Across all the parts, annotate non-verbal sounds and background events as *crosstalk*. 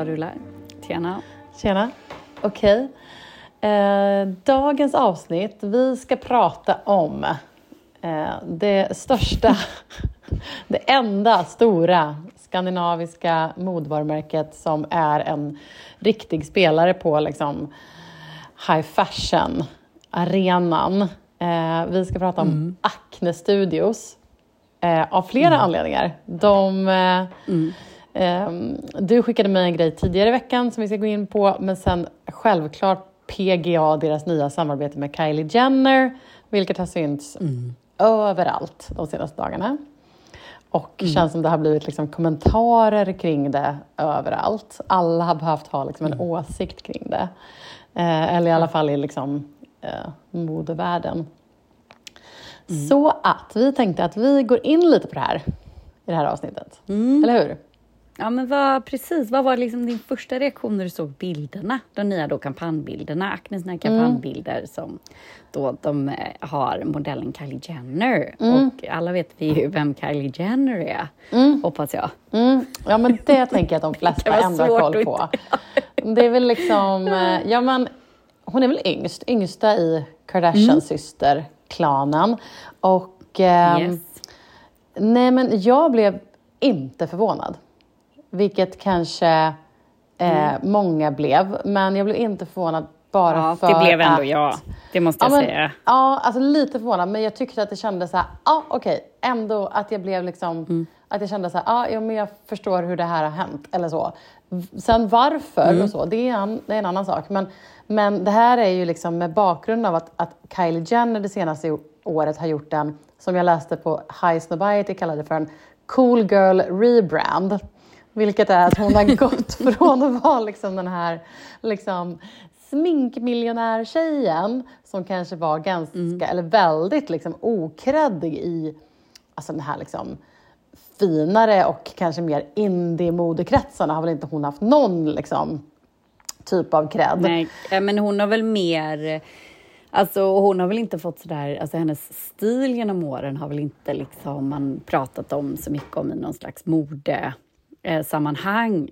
jag rullar. Tjena. Tjena. Okej. Eh, dagens avsnitt, vi ska prata om eh, det största, *laughs* det enda stora skandinaviska modvarumärket som är en riktig spelare på liksom, high fashion-arenan. Eh, vi ska prata om Acne Studios eh, av flera anledningar. De, eh, ehm, du skickade mig en grej tidigare i veckan som vi ska gå in på, men sen självklart PGA, deras nya samarbete med Kylie Jenner, vilket har synts överallt de senaste dagarna. Och känns som det har blivit liksom kommentarer kring det överallt. Alla har behövt ha liksom en åsikt kring det. Eh, eller i alla fall i liksom, eh, modevärlden. Så att vi tänkte att vi går in lite på det här i det här avsnittet. Eller hur? Ja, men vad, precis. Vad var liksom din första reaktion när du såg bilderna? De nya då kampanjbilderna, Acnes nya kampanjbilder som då de eh, har modellen Kylie Jenner. Och alla vet vi ju vem Kylie Jenner är, hoppas jag. Mm. Ja, men det tänker jag att de *laughs* flesta ändå har koll på. Det är väl liksom, eh, ja men hon är väl yngst, yngsta i Kardashian-systerklanen. Och ehm, Yes. nej men jag blev inte förvånad. Vilket kanske eh, många blev, men jag blev inte förvånad bara Ja, för det blev ändå att... jag. Det måste jag Ja, men, säga. ja, alltså lite förvånad, men jag tyckte att det kändes så här, ja okej, ändå att jag blev liksom, Mm. att jag kände så här, ja, ja men jag förstår hur det här har hänt, eller så. Sen varför Mm. och så, det är, en, det är en annan sak. Men, men det här är ju liksom med bakgrund av att, att Kylie Jenner det senaste året har gjort en, som jag läste på High Snobiety kallade för en cool girl rebrand. Vilket är att hon har *laughs* gått från att vara liksom den här liksom, sminkmiljonärtjejen som kanske var ganska, eller väldigt liksom, okreddig i alltså, den här liksom, finare och kanske mer indie-modekretsarna har väl inte hon haft någon liksom, typ av cred. Nej, men hon har väl mer... Alltså hon har väl inte fått sådär, alltså hennes stil genom åren har väl inte liksom man pratat om så mycket om i någon slags mode eh, sammanhang.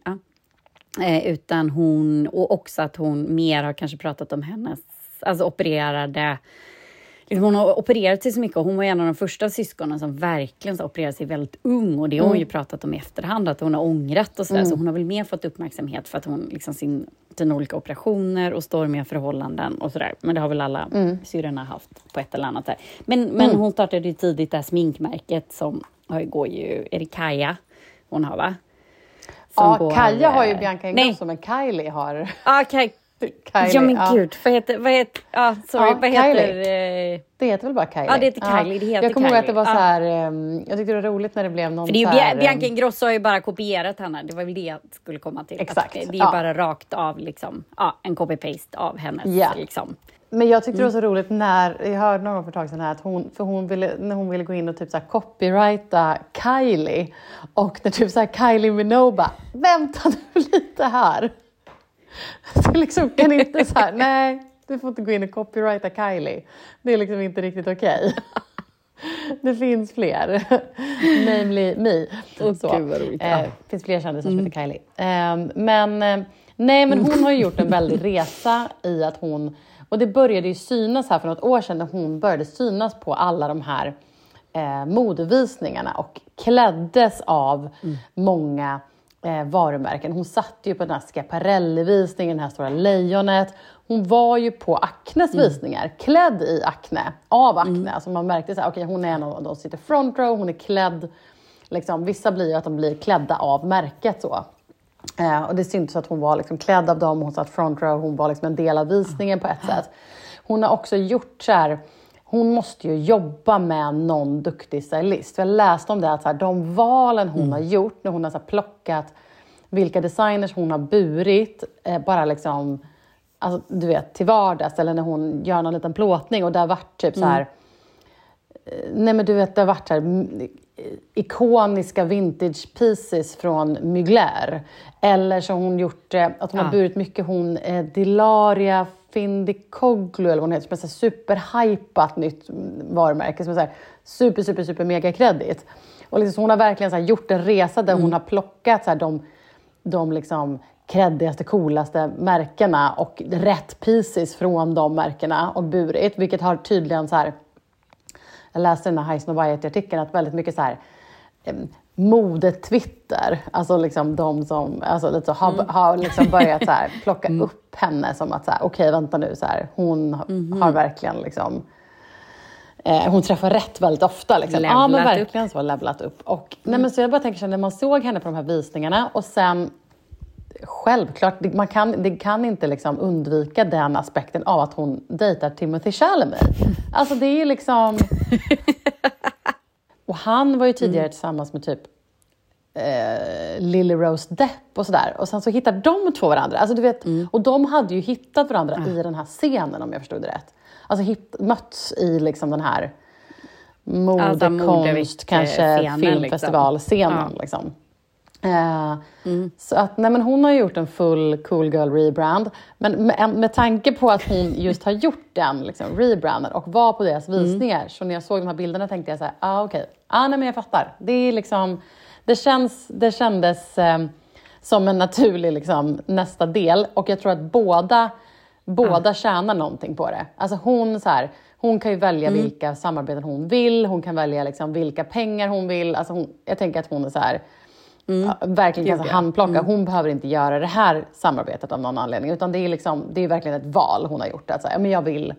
Eh, utan hon, och också att hon mer har kanske pratat om hennes, alltså opererade Liksom hon har opererat sig så mycket och hon var en av de första syskonen som verkligen så opererade sig väldigt ung och det har hon ju pratat om i efterhand att hon har ångrat och sådär. Så hon har väl mer fått uppmärksamhet för att hon liksom sin, sina olika operationer och stormiga förhållanden och sådär. Men det har väl alla mm. syrrorna haft på ett eller annat sätt. Men, men hon startade ju tidigt det här sminkmärket som har- går ju, är det Kaja hon har va? Ja, går, Kaja har ju eh, Bianca. Ingrosso, men Kylie har... Ja, Kaj, Kylie, ja men ja. gud, vad heter, vad heter, ja sorry, Ja, vad heter... Eh, Det heter väl bara Kylie? Ja, det heter Kylie, det heter jag kommer ihåg att det var så Ja. här, ehm, jag tyckte det var roligt när det blev någon För det är ju här, Bia- Bianca ehm, Ingrosso har ju bara kopierat henne. Det var väl det jag skulle komma till. Exakt, Att det är ja. bara rakt av liksom, ja, en copy-paste av hennes. Ja. Liksom. Men jag tyckte det var så Mm. roligt när, jag hörde någon gång för ett tag sedan här att hon, för hon ville, när hon ville gå in och typ så copyrighta Kylie och när typ så Kylie Minogue bara, vänta nu *laughs* lite här. *laughs* Du liksom kan inte så här, nej, du får inte gå in och copyrighta Kylie. Det är liksom inte riktigt okej. *laughs* Det finns fler, namely me. Åh, Så. gud, vad roligt. Eh, finns fler kändisar som heter Kylie. Ehm, men, eh, nej, men hon har ju gjort en väldig resa i att hon... Och det började ju synas här för något år sedan när hon började synas på alla de här eh, modevisningarna och kläddes av många eh, varumärken. Hon satt ju på den här Schiaparelli-visningen, det här stora lejonet. Hon var ju på Acnes visningar, klädd i Acne, av Acne. Alltså man märkte så här, okej hon är en av de som sitter front row, hon är klädd. Liksom, vissa blir ju att de blir klädda av märket så. Eh, och det syntes att hon var liksom klädd av dem, hon satt front row, hon var liksom en del av visningen på ett sätt. Hon har också gjort så här, hon måste ju jobba med någon duktig stylist. För jag läste om det, att så här, de valen hon har gjort, när hon har så plockat vilka designers hon har burit, eh, bara liksom, alltså, du vet, till vardags, eller när hon gör någon liten plåtning och där vart typ så här nej men du vet, det har varit så här, mm, ikoniska vintage pieces från Mugler. Eller så har hon gjort eh, att hon har Ja. burit mycket hon eh, Dilaria Findikoglu eller vad hon heter, som är superhypat nytt varumärke som är så här super, super, super mega kredit. Och liksom, så hon har verkligen så här gjort en resa där hon har plockat så här de, de liksom kreddigaste, coolaste märkena och rätt pieces från de märkena och burit, vilket har tydligen så här jag läste den här High Snobiety-artikeln att väldigt mycket så här modetwitter, alltså liksom de som alltså lite så, har, har liksom börjat så här, *laughs* plocka upp henne som att okej vänta nu, så här, hon har verkligen liksom Eh, hon träffar rätt väldigt ofta. Liksom. Ja, men Levlat upp. verkligen så. Levlat upp. Och, nej, men så jag bara tänker så här, när man såg henne på de här visningarna och sen Självklart, man kan, det kan inte liksom undvika den aspekten av att hon dejtar Timothy Chalamet. Alltså det är ju liksom... *laughs* Och han var ju tidigare tillsammans med typ eh, Lily Rose Depp och sådär. Och sen så hittar de två varandra. Alltså, du vet, Och de hade ju hittat varandra i den här scenen om jag förstod det rätt. Alltså hitt, mötts i liksom den här Alltså, modekonst, modevikt, kanske eh, scenen, filmfestivalscenen. Liksom. Eh, Så att, nej, men hon har gjort en full cool girl rebrand. Men med, med tanke på att hon just har gjort den liksom, rebranden och var på deras visningar, så när jag såg de här bilderna tänkte jag så här, ah, okej, ah, nej men jag fattar. Det, är liksom, det, känns, det kändes eh, som en naturlig liksom, nästa del och jag tror att båda, båda tjänar någonting på det. Alltså hon, så här, hon kan ju välja Mm. vilka samarbeten hon vill, hon kan välja liksom, vilka pengar hon vill. Alltså hon, jag tänker att hon är så här, ja, verkligen kan ja. handplocka. Hon behöver inte göra det här samarbetet av någon anledning, utan det är, liksom, det är verkligen ett val hon har gjort. Att så här, ja, men jag vill.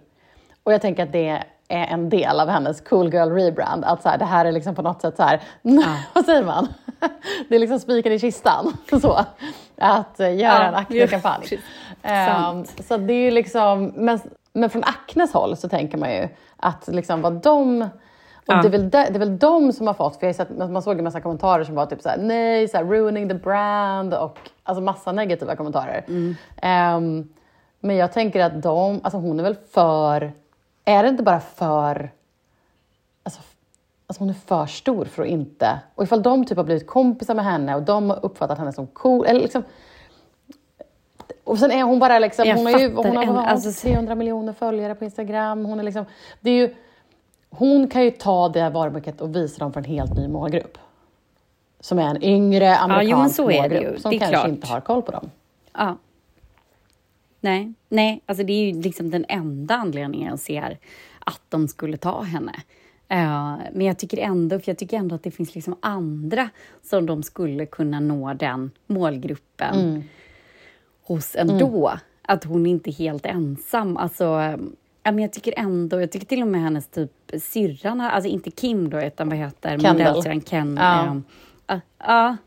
Och jag tänker att det är en del av hennes cool girl rebrand. Att så här, det här är liksom på något sätt så här, *laughs* vad säger man? *laughs* det är liksom spiken i kistan. *laughs* Så. Att eh, göra Ja, en Acne-kampanj. ja, Ehm, så det är ju liksom, men, men från Acnes håll så tänker man ju att liksom vad de och Ja. det, är väl de, det är väl de som har fått, för jag sett, man såg en massa kommentarer som var typ såhär, nej, såhär, ruining the brand och alltså massa negativa kommentarer. Ehm, men jag tänker att de, alltså hon är väl för, är det inte bara för, alltså, alltså hon är för stor för att inte, och ifall de typ har blivit kompisar med henne och de har uppfattat henne som cool, eller liksom, och sen är hon bara liksom, Jag hon har ju hon har, en- hon har alltså- 300 miljoner följare på Instagram. Hon är liksom, det är ju, hon kan ju ta det varumärket och visa dem för en helt ny målgrupp. Som är en yngre amerikansk det ju. målgrupp som kanske klart. inte har koll på dem. Ja. Nej, nej, alltså det är ju liksom den enda anledningen jag ser att de skulle ta henne. Eh, men jag tycker ändå, för jag tycker ändå att det finns liksom andra som de skulle kunna nå den målgruppen Mm. hos ändå. Att hon inte är helt ensam. Alltså, ja, men jag tycker ändå, jag tycker till och med hennes typ syrran, alltså inte Kim då, utan vad heter modellsyrran Ken. Ja. eh, Ja, ja,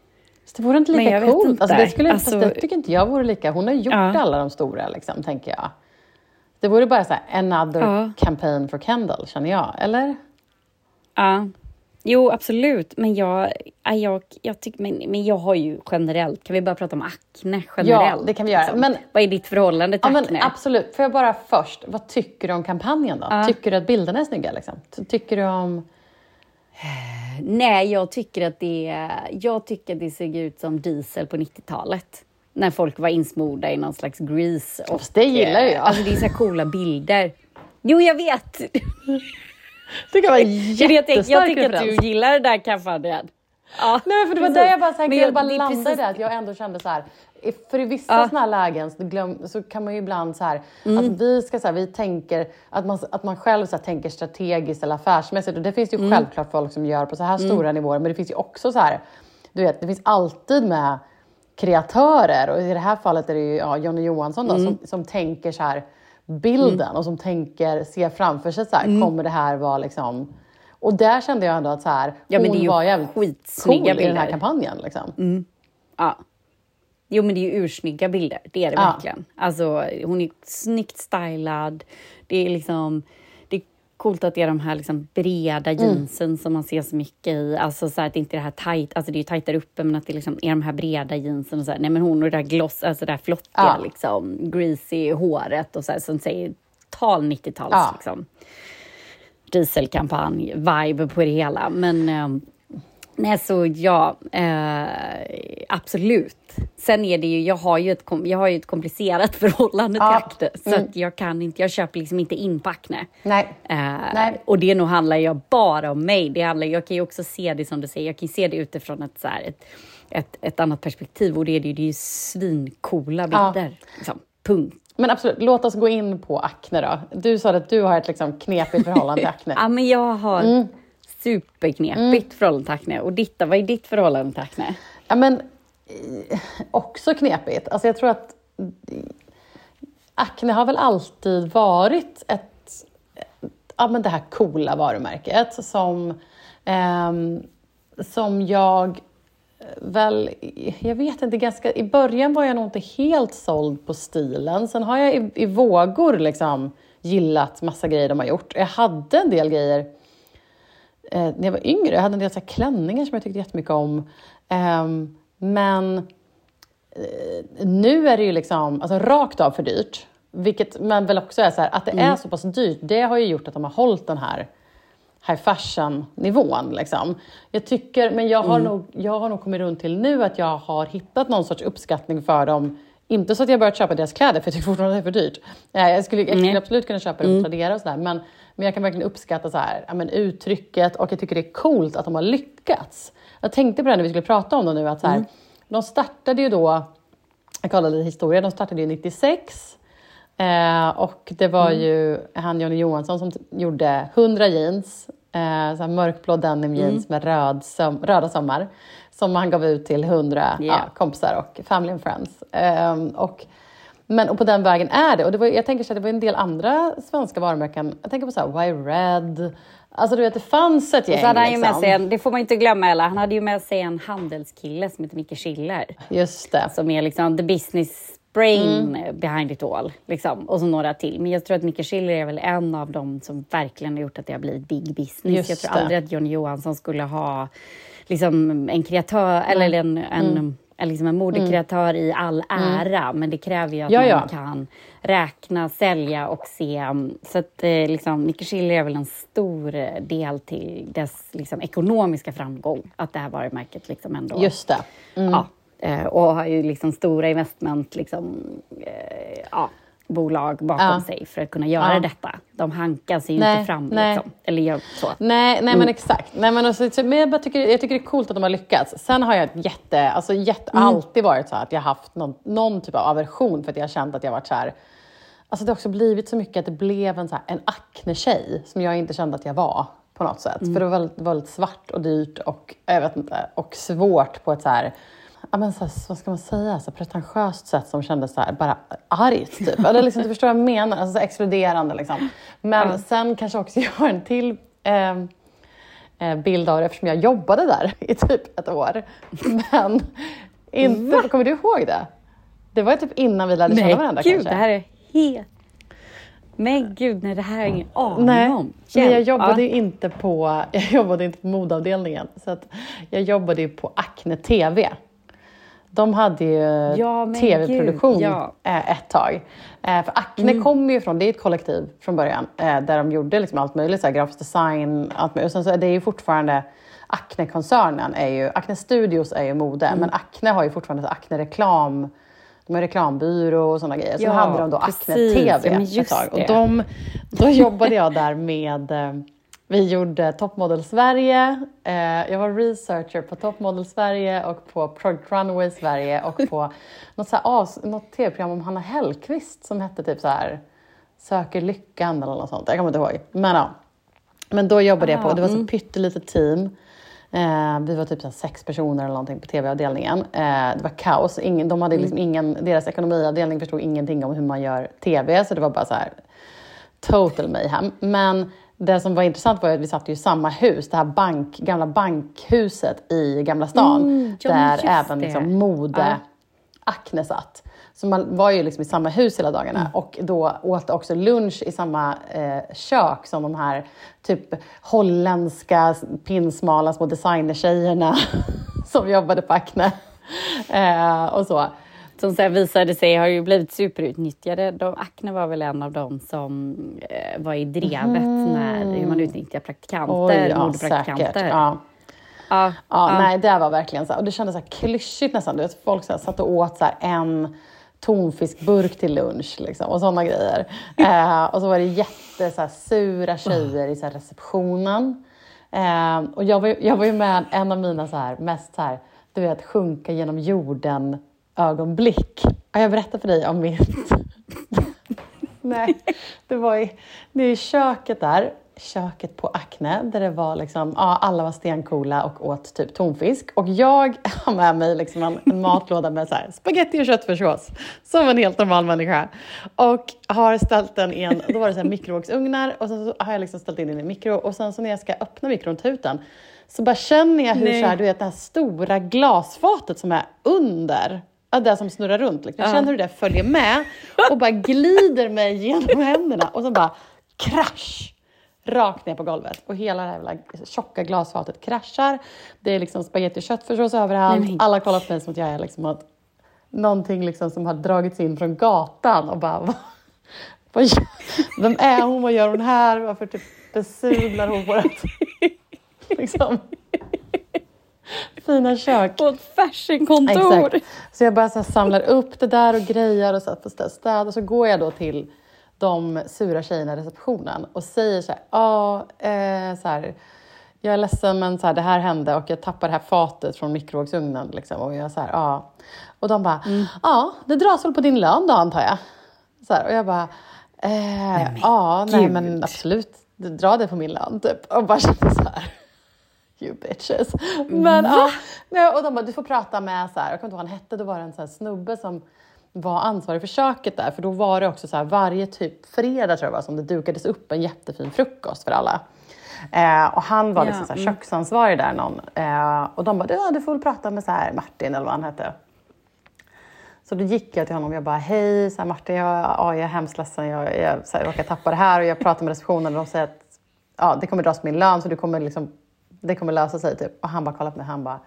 det vore inte lika coolt. Alltså det, skulle, Alltså- det tycker inte jag vore lika. Hon har gjort Ja. alla de stora, liksom, tänker jag. Det vore bara så här, another Ja. campaign for Kendall, känner jag. Eller? Ja. Jo, absolut. Men jag, ja, jag, jag, tycker, men, men jag har ju generellt, kan vi bara prata om akne generellt? Ja, det kan vi göra. liksom? Men- Vad är ditt förhållande till Ja, men akne? absolut. Får jag bara först, vad tycker du om kampanjen då? Ja. Tycker du att bilderna är snygga? Liksom? Ty- Tycker du om... Nej, jag tycker att det, jag tycker att det ser ut som diesel på 90-talet. När folk var insmorda i någon slags grease. Och, Fast det gillar ju eh, jag. Alltså det är så coola bilder. Jo, jag vet! *laughs* Det det jag, tänker, jag jättestark tycker att du gillar den där kampanjen. Ja, Nej, för det var precis. där jag bara, så här, Men jag jag- bara det landade precis- där, att jag ändå kände så här. För i vissa Ja. såna här lägen så, glöm, så kan man ju ibland så här, Mm. att vi ska så här, vi tänker, att man, att man själv så här, tänker strategiskt eller affärsmässigt. Och det finns ju Mm. självklart folk som gör på så här stora nivåer, men det finns ju också så här, du vet, det finns alltid med kreatörer och i det här fallet är det ju ja, Johnny Johansson då, Mm. som, som tänker så här bilden och som tänker, ser framför sig så här, Mm. kommer det här vara liksom och där kände jag ändå att så här, Ja, hon ju var jävligt cool i den här bilder. kampanjen. Liksom. Ja. Jo, men det är ju ursnygga bilder. Det är det Ja. verkligen. Alltså, hon är snyggt stylad. Det är liksom... Coolt att det är de här liksom breda Mm. jeansen som man ser så mycket i. Alltså så att det inte är det här tight, alltså det är ju tajt där uppe, men att det liksom är de här breda jeansen och så här. Nej, men hon och det där gloss, alltså det här flottiga Ja. liksom, greasy håret och så här, som säger tal 90-tals Ja. liksom. dieselkampanj-vibe på det hela. Men eh, nej, så ja, eh, absolut. Sen är det ju, jag har ju ett, jag har ju ett komplicerat *laughs* förhållande till Ja, Acne, så att jag kan inte, jag köper liksom inte in på Acne. Nej. Eh, Nej. Och det nog handlar ju bara om mig. Det handlar, jag kan ju också se det som du säger, jag kan se det utifrån ett, så här, ett, ett, ett annat perspektiv och det är det ju, det är ju svincoola Ja. bilder. Liksom. Punkt. Men absolut, låt oss gå in på akne då. Du sa att du har ett liksom knepigt förhållande till *laughs* akne. Ja, men jag har Mm. Superknepigt förhållande till Acne. Och ditt då? Vad är ditt förhållande till Acne? Ja, men eh, också knepigt. Alltså jag tror att eh, Acne har väl alltid varit ett, ja, men det här coola varumärket som, ehm, som jag väl, jag vet inte, ganska, i början var jag nog inte helt såld på stilen. Sen har jag i, i vågor liksom gillat massa grejer de har gjort. Jag hade en del grejer eh, när jag var yngre. Jag hade en del så här klänningar som jag tyckte jättemycket om. Ehm, men eh, nu är det ju liksom alltså, rakt av för dyrt. Vilket men väl också är så här, att det är så pass dyrt, det har ju gjort att de har hållit den här high fashion-nivån. Liksom. Jag tycker, men jag har, nog, jag har nog kommit runt till nu att jag har hittat någon sorts uppskattning för dem. Inte så att jag börjat köpa deras kläder, för jag tycker fortfarande att det är för dyrt. Eh, Jag skulle, jag skulle absolut kunna köpa det på Tradera och sådär, men, men jag kan verkligen uppskatta så här, ja, men uttrycket och jag tycker det är coolt att de har lyckats. Jag tänkte på det när vi skulle prata om det nu, att så här, de startade ju då, jag kollade lite historia, de startade ju 96. Eh, och det var ju han Johnny Johansson som gjorde 100 jeans, eh, så här mörkblå denim jeans med röd som, röda sommar, som han gav ut till 100 ja, Yeah. kompisar och family and friends. Eh, och, men och på den vägen är det. Och det var, jag tänker så att det var en del andra svenska varumärken. Jag tänker på så här, Why Red? Alltså du vet, det fanns ett gäng. Och så hade han ju med liksom. sig en, det får man inte glömma heller, han hade ju med sig en handelskille som heter Micke Schiller. Just det. Som är liksom the business brain Mm. behind it all. Liksom. Och så några till. Men jag tror att Micke Schiller är väl en av dem som verkligen har gjort att det har blivit big business. Just jag tror det. aldrig att Johnny Johansson skulle ha liksom, en kreatör eller en, en, Mm. en, liksom en modekreatör i all ära. Men det kräver ju att Ja, man kan räkna, sälja och se. um, Så att eh, liksom, Micke Schiller är väl en stor eh, del till dess liksom, ekonomiska framgång. Att det här varumärket liksom ändå Just det. Mm. Ja, eh, och har ju liksom stora investment, liksom, ja, bolag bakom Ja. sig för att kunna göra Ja. detta. De hankar sig ju Nej, inte fram. nej. Liksom. Eller gör så. Nej, nej men exakt. Nej, men alltså, så, men jag, bara tycker, jag tycker det är coolt att de har lyckats. Sen har jag ett jätte, alltså jätte, alltid varit så att jag haft någon, någon typ av aversion för att jag har känt att jag varit så här. Alltså det har också blivit så mycket att det blev en, så här, en akne-tjej som jag inte kände att jag var på något sätt. För det var väldigt, väldigt svart och dyrt och, jag vet inte, och svårt på ett så här, men så här, vad ska man säga, så här, pretentiöst sätt som kändes så här, bara argt. Typ. Eller liksom, du förstår vad jag menar, alltså, så här, exkluderande. Liksom. Men sen kanske också *laughs* jag har en till ehm, eh, bild av det eftersom jag jobbade där *laughs* i typ ett år. Men inte, kommer du ihåg det? Det var typ innan vi lärde känna Nej, varandra gud, kanske. det här är helt... Men gud, nej, det här har jag ingen aning Nej, om. men jag jobbade Ja. inte på, *laughs* jag jobbade inte på modeavdelningen. Så att jag jobbade ju på Acne TV. De hade ju Ja, men tv-produktion ja. Mm. eh, ett tag. Eh, för Acne kommer ju från, det är ett kollektiv från början, eh, där de gjorde liksom allt möjligt, så här, grafisk design, allt möjligt. Och sen så är det ju fortfarande, Acne-koncernen är ju, Acne Studios är ju mode, Mm. men Acne har ju fortfarande Acne-reklam, de har reklambyrå och sådana grejer. Sen Ja, hade de då. Acne TV Ja, ett tag. Och de, då *laughs* jobbade jag där med eh, vi gjorde Topmodel Sverige. Eh, jag var researcher på Topmodel Sverige och på Project Runway Sverige och på *laughs* något, så här något tv-program om Hanna Hellquist som hette typ så här Söker lyckan eller något sånt. Jag kommer inte ihåg. Men ja. Men då jobbade jag på, det var så pyttelitet team. Eh, vi var typ så sex personer eller någonting på tv-avdelningen. Eh, det var kaos. Ingen, de hade liksom ingen, deras ekonomiavdelning förstod ingenting om hur man gör tv, så det var bara så här total mayhem. Men det som var intressant var att vi satt i samma hus, det här bank, gamla bankhuset i Gamla stan, Mm, ja, där även liksom mode Acne satt. Så man var ju liksom i samma hus hela dagarna Mm. och då åt också lunch i samma eh, kök som de här typ holländska pinsmala små designertjejerna *laughs* som jobbade på Acne. Eh, och så. Som sen visade sig har ju blivit superutnyttjade. De, Acne var väl en av dem som eh, var i drevet när hur man utnyttjar praktikanter. Oj, ja, modepraktikanter. säkert. Ja. Ja, Ja, nej, det var verkligen så. Och det kändes så här klyschigt nästan. Du vet, folk så här, satt och åt så en tonfiskburk till lunch liksom, och sådana grejer. *laughs* Eh, och så var det jätte så här, sura tjejer i så här, receptionen. Eh, och jag var, jag var ju med en av mina så här, mest så här, du vet, sjunka genom jorden ögonblick. Har jag berättat för dig om mitt... *laughs* Nej, det var i, det är i köket där, köket på Acne, där det var liksom, ja, alla var stencoola och åt typ tonfisk. Och jag har med mig liksom en, en matlåda med så här, spaghetti och köttfärssås, som en helt normal människa. Och har ställt den i en, då var det så här mikrovågsugnar och sen så har jag liksom ställt in den i mikro och sen så när jag ska öppna mikron den så bara känner jag hur Nej. så här, du vet det här stora glasfatet som är under Ja, det som snurrar runt. Liksom. Jag Ja. känner hur det följer med och bara glider mig genom händerna och så bara krasch! Rakt ner på golvet. Och hela det här jävla tjocka glasfatet kraschar. Det är liksom spagetti och köttfärssås överallt. Nej, Alla kollar på mig som att jag är liksom att någonting liksom som har dragits in från gatan och bara *laughs* vad, Vem är hon? Vad gör hon här? Varför typ besudlar hon vårt *laughs* liksom, fina kök? På ett fashionkontor. Exakt. Så jag bara så samlar upp det där och grejer och så här får stä- städa. Och så går jag då till de sura tjejerna i receptionen och säger så här, ja, eh, så här, jag är ledsen men så här, det här hände och jag tappade det här fatet från mikrovågsugnen. Liksom, och jag så här, ja. Och de bara, ja, det dras väl på din lön då antar jag. Så här, och jag bara, eh, ja, nej men absolut, dra det på min lön typ. Och bara kände så här. You bitches. Men, ja, nej, och de bara, du får prata med, så här, jag kommer inte ihåg vad han hette, då var det en så här snubbe som var ansvarig för köket där. För då var det också så här, varje typ fredag tror jag var som det dukades upp en jättefin frukost för alla. Eh, och han var Ja, liksom så här, mm. köksansvarig där någon. Eh, och de bara, ja, du får väl prata med så här Martin eller vad han hette. Så då gick jag till honom och jag bara, hej så här, Martin, jag, ja, jag är hemskt ledsen, jag, jag så här, tappa det här och jag pratar med receptionen och de säger att ja, det kommer dras min lön så du kommer liksom, det kommer lösa sig. Typ. Och han bara kollar på mig han bara,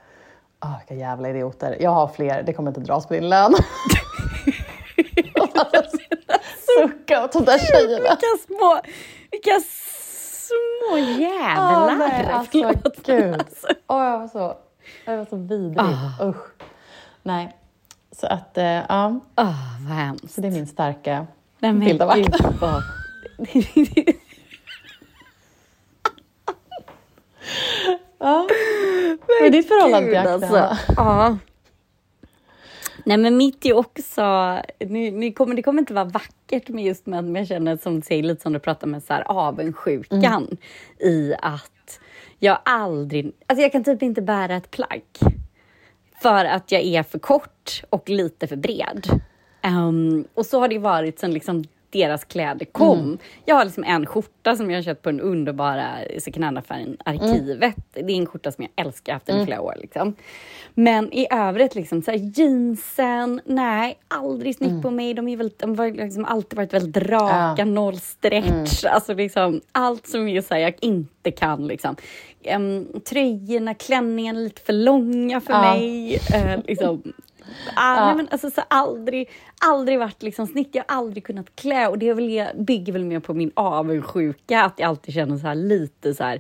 ah, vilka jävla idioter, jag har fler, det kommer inte dras på din lön. Och *laughs* Sucka åt de där tjejerna. Vilka små, vilka små jävlar. Ah, nej, alltså, gud. *laughs* Alltså. Åh, jag var så, jag var så vidrig. Ah. Usch. Nej. Så att, eh, ja, Ah, vad hemskt. så det är min starka Nej, bild av gud, *laughs* Vad- Ja. Hur är ditt förhållande till alltså. Ja. Nej men mitt är också, nu, nu kommer, det kommer inte vara vackert med just med men jag känner som du säger, lite som du pratar med så här, avundsjukan Mm. i att jag aldrig, alltså jag kan typ inte bära ett plagg. För att jag är för kort och lite för bred. Ehm, och så har det varit sen liksom deras kläder kom. Mm. Jag har liksom en skjorta som jag har köpt på den underbara second hand-affären Arkivet. Det är en skjorta som jag älskar, haft den i flera år. Liksom. Men i övrigt, liksom, så här, jeansen, nej, aldrig snyggt på mig. De, är väldigt, de har liksom alltid varit väldigt raka, Ja. noll stretch. Alltså liksom, allt som är så här, jag inte kan. Liksom. Um, tröjorna, klänningarna lite för långa för Ja. mig. Eh, liksom, Ah, nej, men alltså, så aldrig, aldrig varit liksom har aldrig kunnat klä och det väl, bygger väl mer på min avundsjuka, att jag alltid känner så här lite så här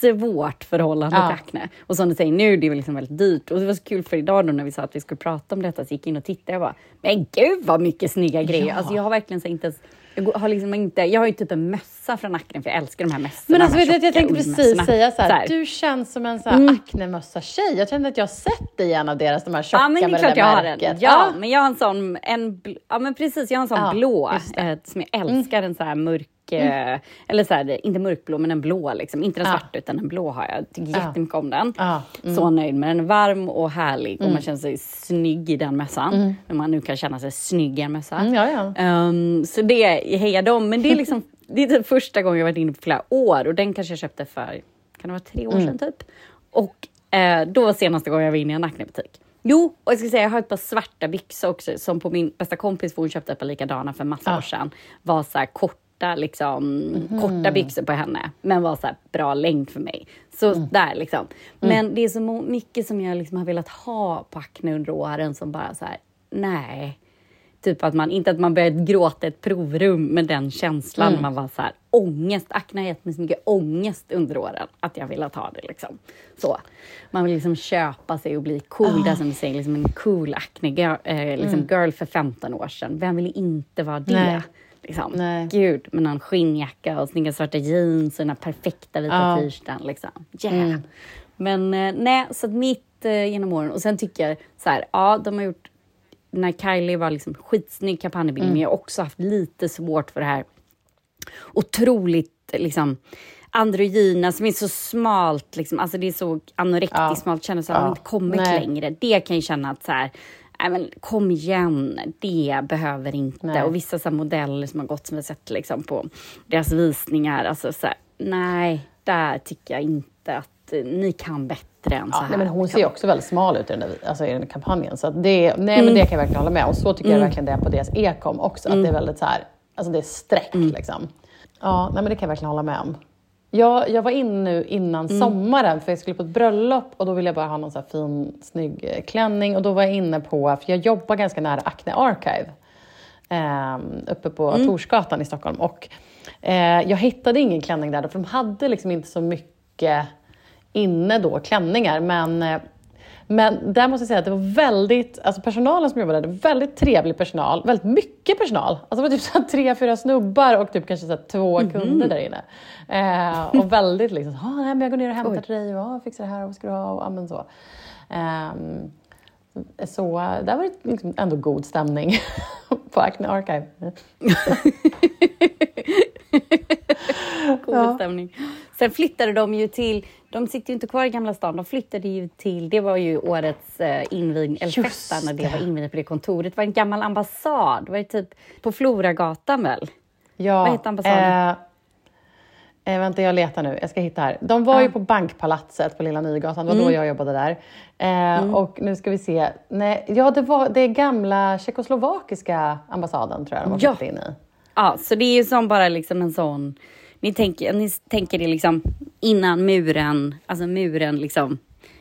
svårt förhållande Ja. till Acne. Och som du säger nu, det är liksom väldigt dyrt. Och det var så kul för idag då när vi sa att vi skulle prata om detta, så gick jag in och tittade och bara, men gud vad mycket snygga grejer. Ja. Alltså jag har verkligen så inte ens, jag har liksom inte, jag har ju typ en mössa från Acne, för jag älskar de här mössorna. Men alltså, vet du, jag tänkte precis säga så här, Så här. du känns som en så här Mm. Acne-mössa-tjej. Jag känner att jag har sett dig i en av deras, de här tjocka Ja men det är med klart det jag där har märket. en. Ja, men jag har en sån, en, ja men precis, jag har en sån Ja, blå eh, som jag älskar, en så här mörk, eh, eller så här, inte mörkblå men en blå liksom. Inte den Ja. svarta utan en blå har jag. Jag tycker Ja. jättemycket om den. Ja, mm. Så nöjd med den. Varm och härlig och man känner sig snygg i den mössan. När man nu kan känna sig snygg i en mössa. Mm, ja, ja. Ehm, så det hejar dem. Men det är liksom *laughs* det är typ första gången jag varit inne på flera år och den kanske jag köpte för, kan det vara tre år sedan typ? Och eh, då var senaste gången jag var inne i en Acne-butik. Jo, och jag ska säga jag har ett par svarta byxor också som på min bästa kompis, för hon köpte ett par likadana för massa Ah. år sedan, var så här korta, liksom, korta byxor på henne, men var så här bra längd för mig. Så där liksom. Men det är så mycket som jag liksom har velat ha på Acne under åren som bara så här nej. Typ att man, inte att man började gråta ett provrum, men den känslan. Mm. Man var så här, ångest. Acne har gett mig så mycket ångest under åren att jag velat ha det. Liksom. Så. Man vill liksom köpa sig och bli cool. Där som du säger, liksom en cool acne girl, eh, liksom girl för 15 år sedan. Vem vill inte vara det? Nej. Liksom. Nej. Gud, med någon skinnjacka och snygga svarta jeans och den här perfekta vita Ja. t-shirten. Liksom. Yeah. Men eh, nej, så mitt eh, genom åren. Och sen tycker jag så här, ja, de har gjort när Kylie var liksom skitsnygg kampanjbild, men jag har också haft lite svårt för det här otroligt liksom androgyna som är så smalt, liksom, alltså det är så anorektiskt Ja. smalt, känner så att man Ja. inte kommit Nej. längre. Det kan jag känna att så här, nej men kom igen, det behöver inte. Nej. Och vissa så modeller som har gått som vi sett liksom på deras visningar, alltså så här, nej, där tycker jag inte att ni kan bättre än så Ja, här. nej, men hon ser ju också väldigt smal ut i den, där, alltså, i den kampanjen. Så det, nej, Mm. men det kan jag verkligen hålla med. Och så tycker jag verkligen det är på deras ekom också. Att det är väldigt så här, alltså det är streck Mm. liksom. Ja, nej, men det kan jag verkligen hålla med om. Jag, jag var in nu innan Mm. sommaren för jag skulle på ett bröllop och då ville jag bara ha någon så fin, snygg eh, klänning. Och då var jag inne på, för jag jobbar ganska nära Acne Archive ehm, uppe på Mm. Torsgatan i Stockholm. Och eh, jag hittade ingen klänning där, för de hade liksom inte så mycket inne då, klänningar. Men, eh, men där måste jag säga att det var väldigt, alltså personalen som jobbade där, väldigt trevlig personal, väldigt mycket personal. Alltså det var typ så tre, fyra snubbar och typ kanske så två Mhm. kunder där inne. Eh, och väldigt liksom, ah, nej, men jag går ner och hämtar till dig och ah, fixar det här och vad ska du ha och ah, men så. Ehm, så där var det liksom ändå god stämning *laughs* på Acne Archive. *laughs* Cool stämning. Sen flyttade de ju till, de sitter ju inte kvar i Gamla stan, de flyttade ju till, det var ju årets eh, invigning, eller Just fest när det var invigning på det kontoret. Det var en gammal ambassad, det var ju typ på Floragatan väl? Ja, Vad heter ambassaden? Eh, eh, vänta, jag letar nu. Jag ska hitta här. De var ju på Bankpalatset på Lilla Nygatan. Det var Mm. då jag jobbade där. Eh, Och nu ska vi se. Nej, ja, det var det gamla tjeckoslovakiska ambassaden tror jag de har Ja. in i. Ja, så det är ju som bara liksom en sån, ni tänker, ni tänker det liksom innan muren, alltså muren liksom,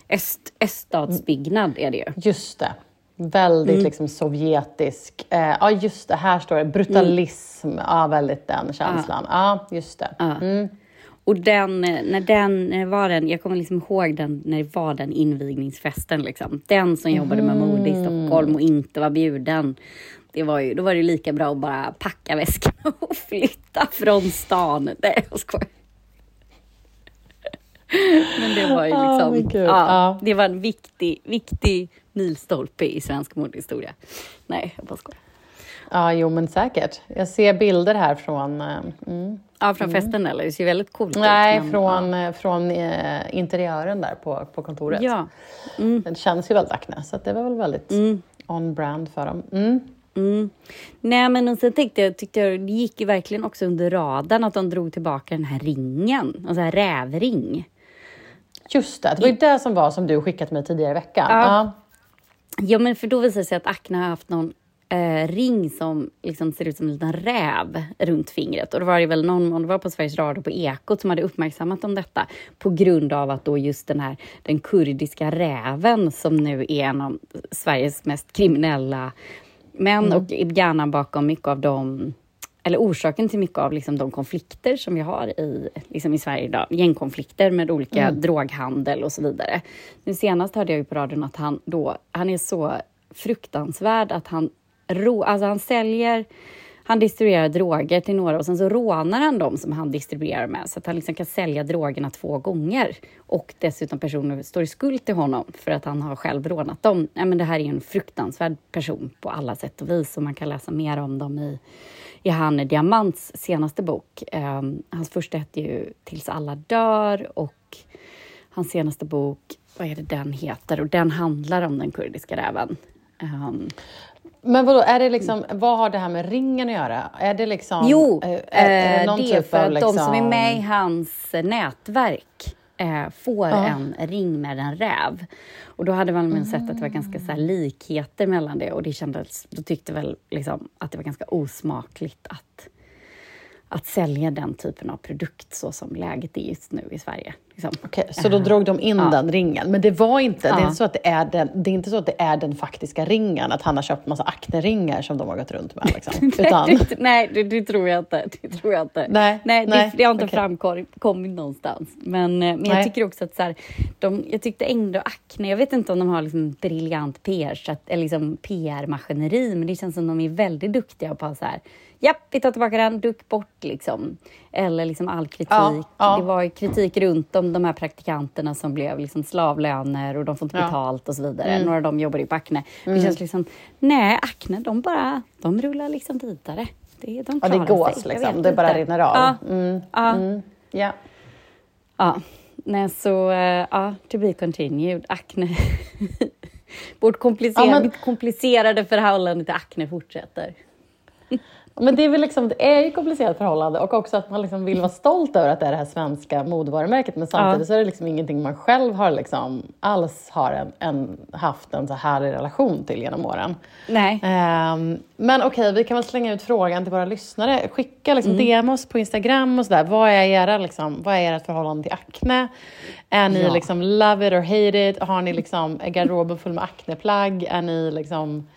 öst, öststatsbyggnad är det ju. Just det. Väldigt Mm. liksom sovjetisk. Eh, ja, just det. Här står det brutalism. Mm. Ja, väldigt den känslan. Ja, just det. Mm. Och den, när den när var den, jag kommer liksom ihåg den, när det var den invigningsfesten liksom. Den som jobbade med mode i Stockholm och inte var bjuden. Det var ju, då var det lika bra att bara packa väskan *laughs* och flytta från stan. Nej, jag skojar. Men det var ju Ah, liksom, gud. ja, Ja. det var en viktig, viktig milstolpe i svensk modehistoria. Nej, jag bara skojar. Ja, jo men säkert. Jag ser bilder här från... eh, Mm. Ja, från festen eller? Det ser väldigt coolt Nej, ut. men, från, eh, från eh, interiören där på, på kontoret. Ja. Den känns ju väldigt Acne, så det var väl väldigt on-brand för dem. Mm. Nej, men och sen tänkte jag, tyckte jag, det gick ju verkligen också under radarn att de drog tillbaka den här ringen, alltså här rävring. Just det, det var ju det som var som du skickat mig tidigare i veckan. Ja. Ja. Ja, men för då visade det sig att Acne har haft någon eh, ring som liksom ser ut som en liten räv runt fingret. Och då var det väl någon, om det var på Sveriges Radio på Ekot som hade uppmärksammat om detta på grund av att då just den här den kurdiska räven som nu är en av Sveriges mest kriminella män och hjärnan bakom mycket av de eller orsaken till mycket av liksom de konflikter som vi har i, liksom i Sverige idag, gängkonflikter med olika droghandel och så vidare. Nu senast hörde jag ju på radion att han då, han är så fruktansvärd att han, rå, alltså han säljer, han distribuerar droger till några och sen så rånar han dem som han distribuerar med så att han liksom kan sälja drogerna två gånger. Och dessutom personer står i skuld till honom för att han har själv rånat dem. Ja, men det här är en fruktansvärd person på alla sätt och vis och man kan läsa mer om dem i i Hanne Diamants senaste bok. Um, hans första hette ju Tills alla dör och hans senaste bok, vad är det den heter? Och den handlar om den kurdiska räven. Um, men vadå, är det liksom, vad har det här med ringen att göra? Är det liksom... jo, är, eh, är det, någon är typ för att liksom... de som är med i hans eh, nätverk eh, får Ja. en ring med en räv. Och då hade man väl sett att det var ganska så likheter mellan det och det kändes, då tyckte väl liksom att det var ganska osmakligt att att sälja den typen av produkt så som läget är just nu i Sverige. Liksom. Okej, så då drog de in den ringen. Men det var inte, det, är Ja. inte så att det, är den, det är inte så att det är den faktiska ringen, att han har köpt massa akneringar som de har gått runt med. *laughs* Liksom. Utan, Nej, det, nej det, det tror jag inte. Det tror jag inte. Nej, nej, nej, det, det har inte okej. framkommit någonstans. Men, eh, men jag Nej. tycker också att så här, de, jag tyckte ändå Acne, jag vet inte om de har liksom briljant PR, att- eller liksom PR-maskineri, men det känns som de är väldigt duktiga på så här, japp, vi tar tillbaka den, duck bort liksom. Eller liksom all kritik. Ja, ja. Det var kritik runt om de här praktikanterna som blev liksom slavlöner och de får inte Ja. Mm. betalt och så vidare. Några av dem jobbar ju på Acne. Det känns liksom, nej, Acne, de bara, de rullar liksom vidare. Det, de ja, det gås sig. Liksom, det bara rinner av. Ja, Mm, ja, ja. ja. Nej, så eh, ja, to be continued. Acne. *laughs* Vårt komplicerade, Ja, men- komplicerade förhållande till Acne fortsätter. Men det är väl liksom, det är ju komplicerat förhållande och också att man liksom vill vara stolt över att det är det här svenska modevarumärket men samtidigt Ja. så är det liksom ingenting man själv har liksom alls har en, en, haft en så härlig relation till genom åren. Nej. Ehm, men okej, vi kan väl slänga ut frågan till våra lyssnare. Skicka liksom DM oss på Instagram och sådär. Vad är, era, liksom, vad är ert förhållande till akne? Är ni Ja. liksom love it or hate it? Har ni liksom garderoben full med akneplagg? Är ni liksom...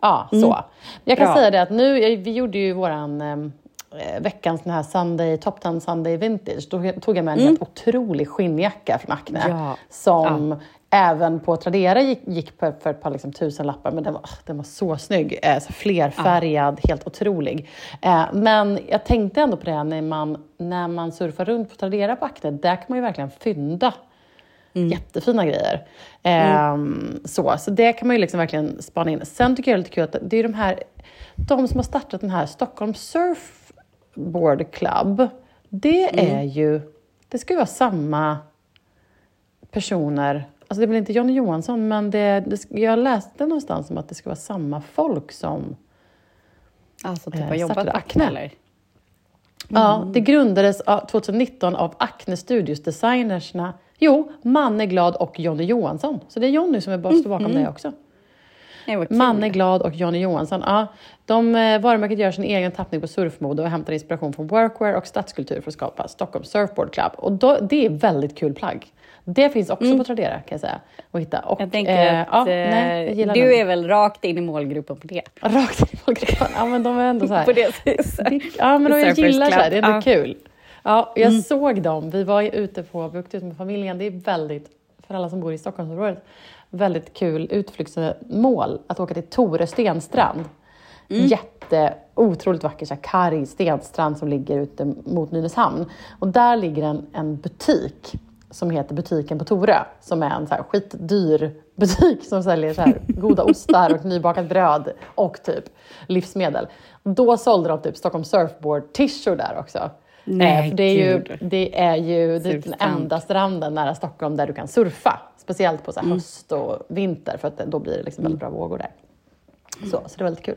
Ja, så. Jag kan Bra. säga det att nu, vi gjorde ju våran eh, veckans den här Sunday, Top 10 Sunday Vintage. Då tog jag med en helt otrolig skinnjacka från Acne. Ja. Som även på Tradera gick, gick på för ett par liksom, tusen lappar, men den var, den var så snygg. Eh, så flerfärgad, helt otrolig. Eh, men jag tänkte ändå på det när man, när man surfar runt på Tradera på Acne, där kan man ju verkligen fynda jättefina grejer. Ehm, så, så det kan man ju liksom verkligen spana in. Sen tycker jag det är lite kul att det är de här, de som har startat den här Stockholm Surfboard Club. Det är ju, det ska ju vara samma personer. Alltså det är väl inte Johnny Johansson, men det, det, jag läste någonstans om att det ska vara samma folk som Alltså typ Eh, startade Acne. Eller? Ja, det grundades av- 2019 av Acne Studios designersna. Jo, Manne Glad och Jonny Johansson. Så det är Jonny som är bara står bakom det också. Nej. Manne Glad och Jonny Johansson. Ja, de, eh, varumärket gör sin egen tappning på surfmode och hämtar inspiration från workwear och stadskultur för att skapa Stockholm Surfboard Club. Och då, det är väldigt kul plagg. Det finns också på Tradera kan jag säga. Att hitta. Och, Jag tänker eh, att ja, nej, jag eh, du den. är väl rakt in i målgruppen på det. Rakt in i målgruppen. Ja, men de är ändå så här. *laughs* På det sättet. Ja, men Surfers gillar så här, det är ändå Ja. kul. Ja, jag såg dem. Vi var ute på, vi åkte ut med familjen. Det är väldigt, för alla som bor i Stockholmsområdet, väldigt kul utflyktsmål att åka till Tore stenstrand. Jätte, otroligt vacker, så här, karg stenstrand som ligger ute mot Nynäshamn. Och där ligger en, en butik som heter Butiken på Torö, som är en så här skitdyr butik som säljer så här *laughs* goda ostar och nybakat bröd och typ livsmedel. Då sålde de typ Stockholm Surfboard t-shirt där också. Nej, för det är ju, det är ju är den enda stranden nära Stockholm där du kan surfa. Speciellt på så Mm. höst och vinter för att då blir det liksom väldigt bra vågor där. Så, så det är väldigt kul.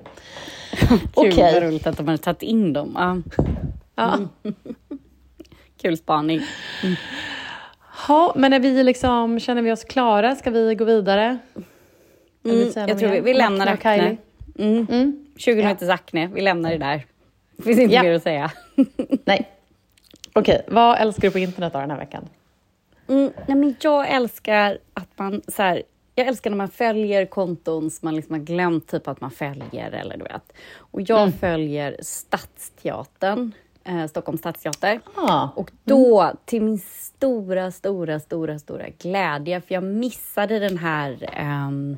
*laughs* Kul, Okej. vad roligt att de har tagit in dem. Ja. Ja. *laughs* Kul spaning. Ha, men är vi liksom, känner vi oss klara? Ska vi gå vidare? Mm, jag tror vi, vi lämnar Acne. Mm. Mm. 20 minuters Acne, vi lämnar det där. Det finns inte Ja. mer att säga. Nej. *laughs* Okej, vad älskar du på internet då den här veckan? Mm, nej men jag älskar att man så här, jag älskar när man följer konton som man liksom har glömt typ att man följer eller du vet. Och jag Mm. följer Stadsteatern, eh, Stockholms stadsteater. Ah, Och då, till min stora, stora, stora, stora glädje, för jag missade den här ehm,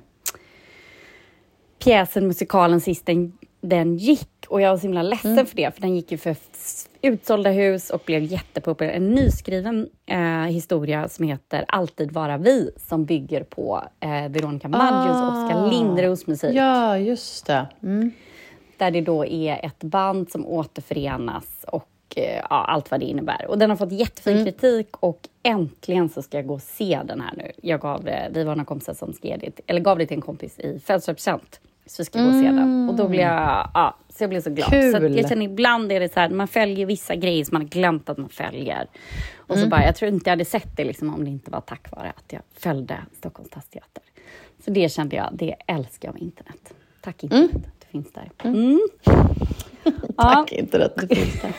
pjäsen, musikalen, sist den, den gick. Och jag var så himla ledsen Mm. för det, för den gick ju för utsålda hus och blev jättepopulär. En nyskriven eh, historia som heter Alltid vara vi, som bygger på eh, Veronica Maggios och Oskar Lindros musik ja, just det. Mm. där det då är ett band som återförenas och eh, ja, allt vad det innebär. Och den har fått jättefin kritik och äntligen så ska jag gå och se den här nu. Jag gav det, vi var några kompisar som skrev det, eller gav det till en kompis i födelsedagspresent. Så vi ska gå och se den. Och då blev jag, ja, så jag blev så glad. Så att Kul. jag känner ibland är det så här, man följer vissa grejer som man har glömt att man följer. Och så bara, jag tror inte jag hade sett det liksom, om det inte var tack vare att jag följde Stockholms stadsteater. Så det kände jag, det älskar jag med internet. Tack internet, det finns där. Mm. *laughs* Tack internet, det finns där.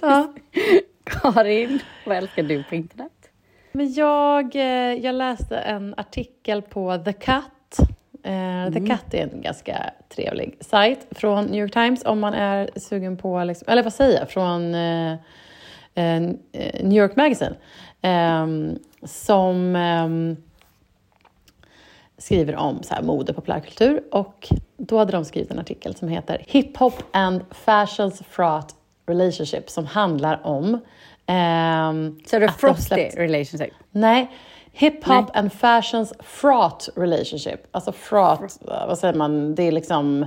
*laughs* ja. Karin, vad älskar du på internet? Men jag, eh, jag läste en artikel på The Cut. Eh, The Cut är en ganska trevlig sajt från New York Times om man är sugen på, liksom, eller vad säger jag, från eh, eh, New York Magazine. ehm, som ehm, skriver om så här, mode och populärkultur. Och då hade de skrivit en artikel som heter Hip Hop and Fashions Fraught Relationship som handlar om ehm, Så det är att de frosty släppt- relationship. Nej, Hip Hop Nej. and Fashions Fraught Relationship. Alltså fraught, vad säger man, det är liksom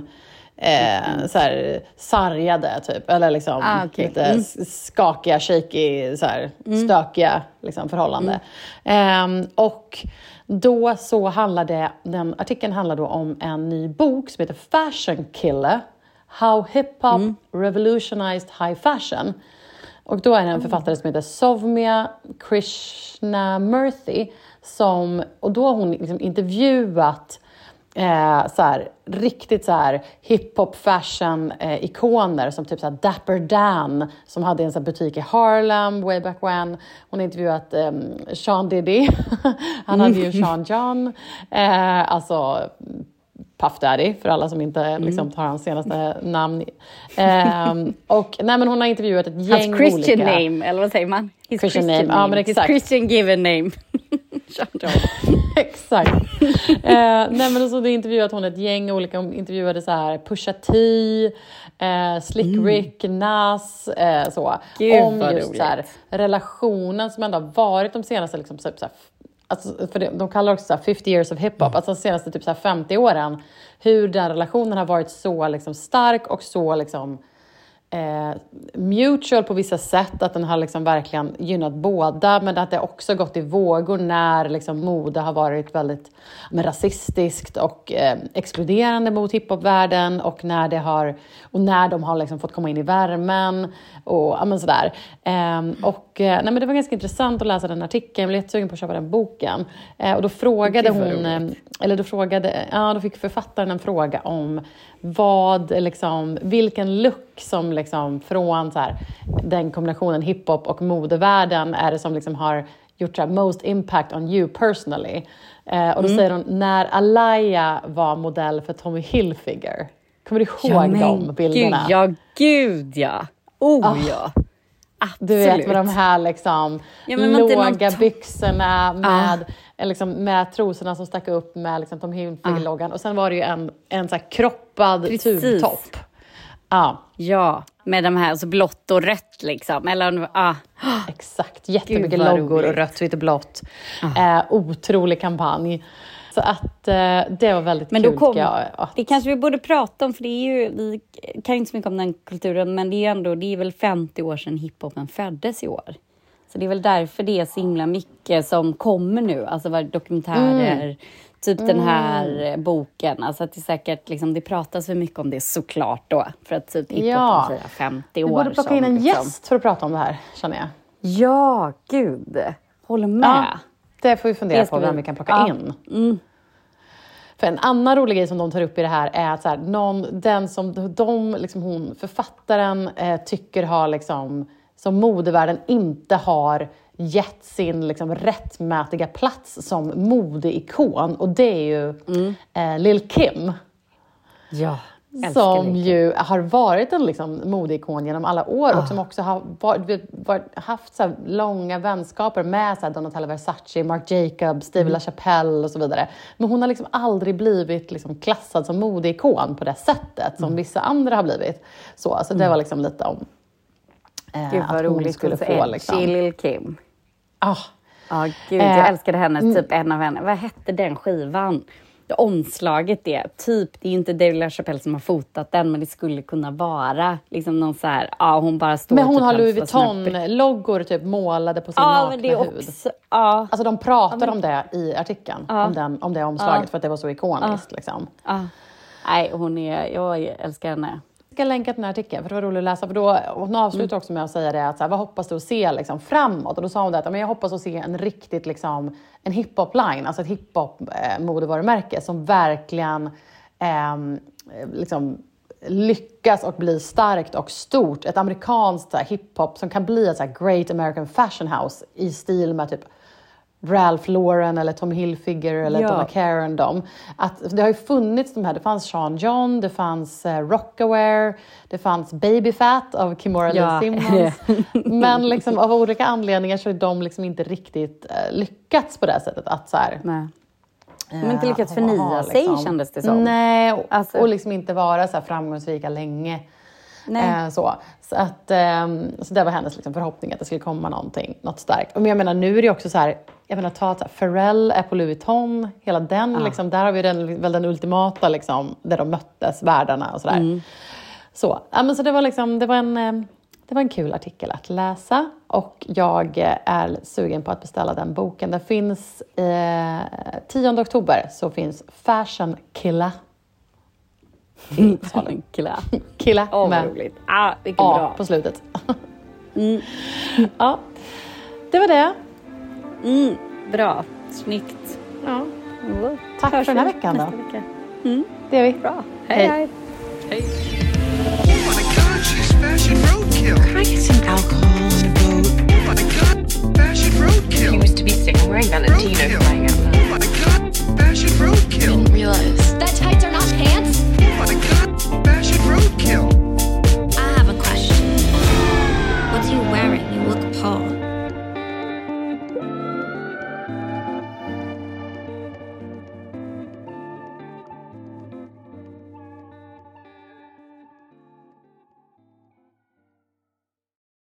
eh, så här, sargade typ, eller liksom Ah, okej. lite Mm. skakiga, shaky, så här, stökiga liksom, förhållande. Ehm, och då så handlar det, den artikeln handlar då om en ny bok som heter Fashion Killer. How Hip Hop Revolutionized High Fashion. Och då är det en författare som heter Sovmia Krishnamurthy som, och då har hon liksom intervjuat eh, så här, riktigt så här hiphop fashion eh, ikoner som typ så här Dapper Dan som hade en så butik i Harlem way back when. Hon har intervjuat eh, Sean Diddy, *laughs* han hade ju Sean John, eh, alltså Puff Daddy, för alla som inte liksom, tar hans senaste namn. Ehm, *laughs* och, nej, men hon har intervjuat ett gäng Hans Christian olika... name, eller vad säger man? His Christian name, ja, men His. Christian given name. *laughs* *laughs* Exakt. eh, nej, men så då intervjuat hon ett gäng olika, hon intervjuade så här Pusha T, eh, Slick Rick, Nas, eh, så. Mm. Gud, om just roligt. så här, relationen som ändå har varit de senaste, liksom, typ, så här, alltså, för det, de kallar också så här, 50 years of hiphop, Mm. alltså de senaste typ, så här, 50 åren. Hur den relationen har varit så liksom, stark och så liksom, eh, mutual på vissa sätt, att den har liksom verkligen gynnat båda, men att det också gått i vågor när liksom mode har varit väldigt men, rasistiskt och eh, exkluderande mot hiphopvärlden och när, det har, och när de har liksom fått komma in i värmen och ja, men sådär. Ehm, och, eh, nej, men det var ganska intressant att läsa den artikeln, jag blev jättesugen på att köpa den boken. Eh, och då frågade hon, eh, roligt. eller då frågade, ja då fick författaren en fråga om vad, liksom, vilken look som liksom från så här, den kombinationen hiphop och modevärlden är det som liksom har gjort så här, most impact on you personally. Eh, och då Mm. säger hon, när Alaya var modell för Tommy Hilfiger. Kommer du ihåg de bilderna? Gud, ja, gud ja. Oh ja. Absolut. Du vet med de här liksom, Ja, låga byxorna med, eh, liksom, med trosorna som stack upp med liksom, Tom Hilfiger-loggan. Och sen var det ju en, en så kroppad Precis. tubtopp. Ja, Ja, med de här, så blått och rött liksom. Eller, ah. exakt. Jättemycket Gud, loggor och roligt. rött, vitt och blått. Eh, otrolig kampanj. Så att eh, det var väldigt Men kul kom, jag. Att, det kanske vi borde prata om, för det är ju, vi kan ju inte så mycket om den kulturen, men det är ju ändå, det är väl 50 år sedan hiphopen föddes i år. Så det är väl därför det är så himla mycket som kommer nu, alltså dokumentärer, Mm. typ den här boken, alltså att det säkert liksom, det pratas för mycket om det såklart då, för att typ hiphopen Ja. firar 50 vi år. borde plocka in en liksom- gäst för att prata om det här, känner jag. Ja, gud. Håller med. Ja, det får vi fundera på vem vi- kan plocka ja. in. För en annan rolig grej som de tar upp i det här är att så här, någon, den som de, liksom hon, författaren eh, tycker har liksom, som modevärlden inte har gett sin liksom, rättmätiga plats som modeikon och det är ju eh, Lil Kim. Ja, Som ju har varit en liksom, modeikon genom alla år Ah. och som också har varit, varit, haft så långa vänskaper med så här, Donatella Versace, Marc Jacobs, Steve Mm. LaChapelle och så vidare. Men hon har liksom aldrig blivit liksom, klassad som modeikon på det sättet Mm. som vissa andra har blivit. Så, så det var liksom lite om eh, Gud att hon skulle få... Liksom, Lil Kim. ah, Ja, gud, Eh, jag älskade hennes, typ en av henne. Vad hette den skivan? Omslaget det, typ, det är inte David LaChapelle som har fotat den, men det skulle kunna vara liksom någon så här, ja hon bara står men hon typ har Louis Vuitton-loggor typ målade på sin Ja, nakna men det är hud. också, ja, Alltså de pratar om det i artikeln, Ja. om, den, om det omslaget, Ja. för att det var så ikoniskt. Liksom. ja. Nej, hon är, jag älskar henne. Jag ska länka till den här artikeln för det var roligt att läsa. För då, hon avslutar också med att säga det att så här, vad hoppas du att se liksom, framåt? Och då sa hon det att "Ja, men jag hoppas att se en riktigt liksom, en hiphop-line, alltså ett hiphop-modevarumärke som verkligen ehm, liksom, lyckas och blir starkt och stort. Ett amerikanskt hiphop som kan bli ett så här, great American fashion house i stil med typ Ralph Lauren eller Tom Hilfiger eller Ja. Donna Karan. Dem. Att det har ju funnits de här, det fanns Sean John, det fanns eh, Rockaware, det fanns Baby Fat av Kimora Ja. Lee Simmons. *laughs* Men liksom, av olika anledningar så har de liksom inte riktigt eh, lyckats på det här sättet. Att så här, Nej. De har inte lyckats eh, ha- förnya ha, sig liksom- kändes det som. Nej, och, Alltså- och liksom inte vara så här framgångsrika länge. Eh, så så, att, ehm, så det var hennes liksom, förhoppning att det skulle komma någonting, något starkt. Men jag menar nu är det också så här, jag menar ta här, Pharrell är på Louis Vuitton, hela den, liksom, där har vi den, väl den ultimata, liksom, där de möttes, världarna och sådär. Så, ja, men så det var liksom, det var en eh, det var en kul artikel att läsa och jag eh, är sugen på att beställa den boken. Den finns eh, 10 oktober så finns Fashion Killa. *laughs* Killa. Killa vad med roligt. Ah, A bra. på slutet. *laughs* ja, det var det. Mm, bra, snyggt. Ja. Mm. Tack Hörs för den här veckan då. Vecka. Mm. Det gör vi. Bra. Hej. hej. hej. He was to be sick. I'm. Fashion roadkill. Didn't realize. That tights are not pants?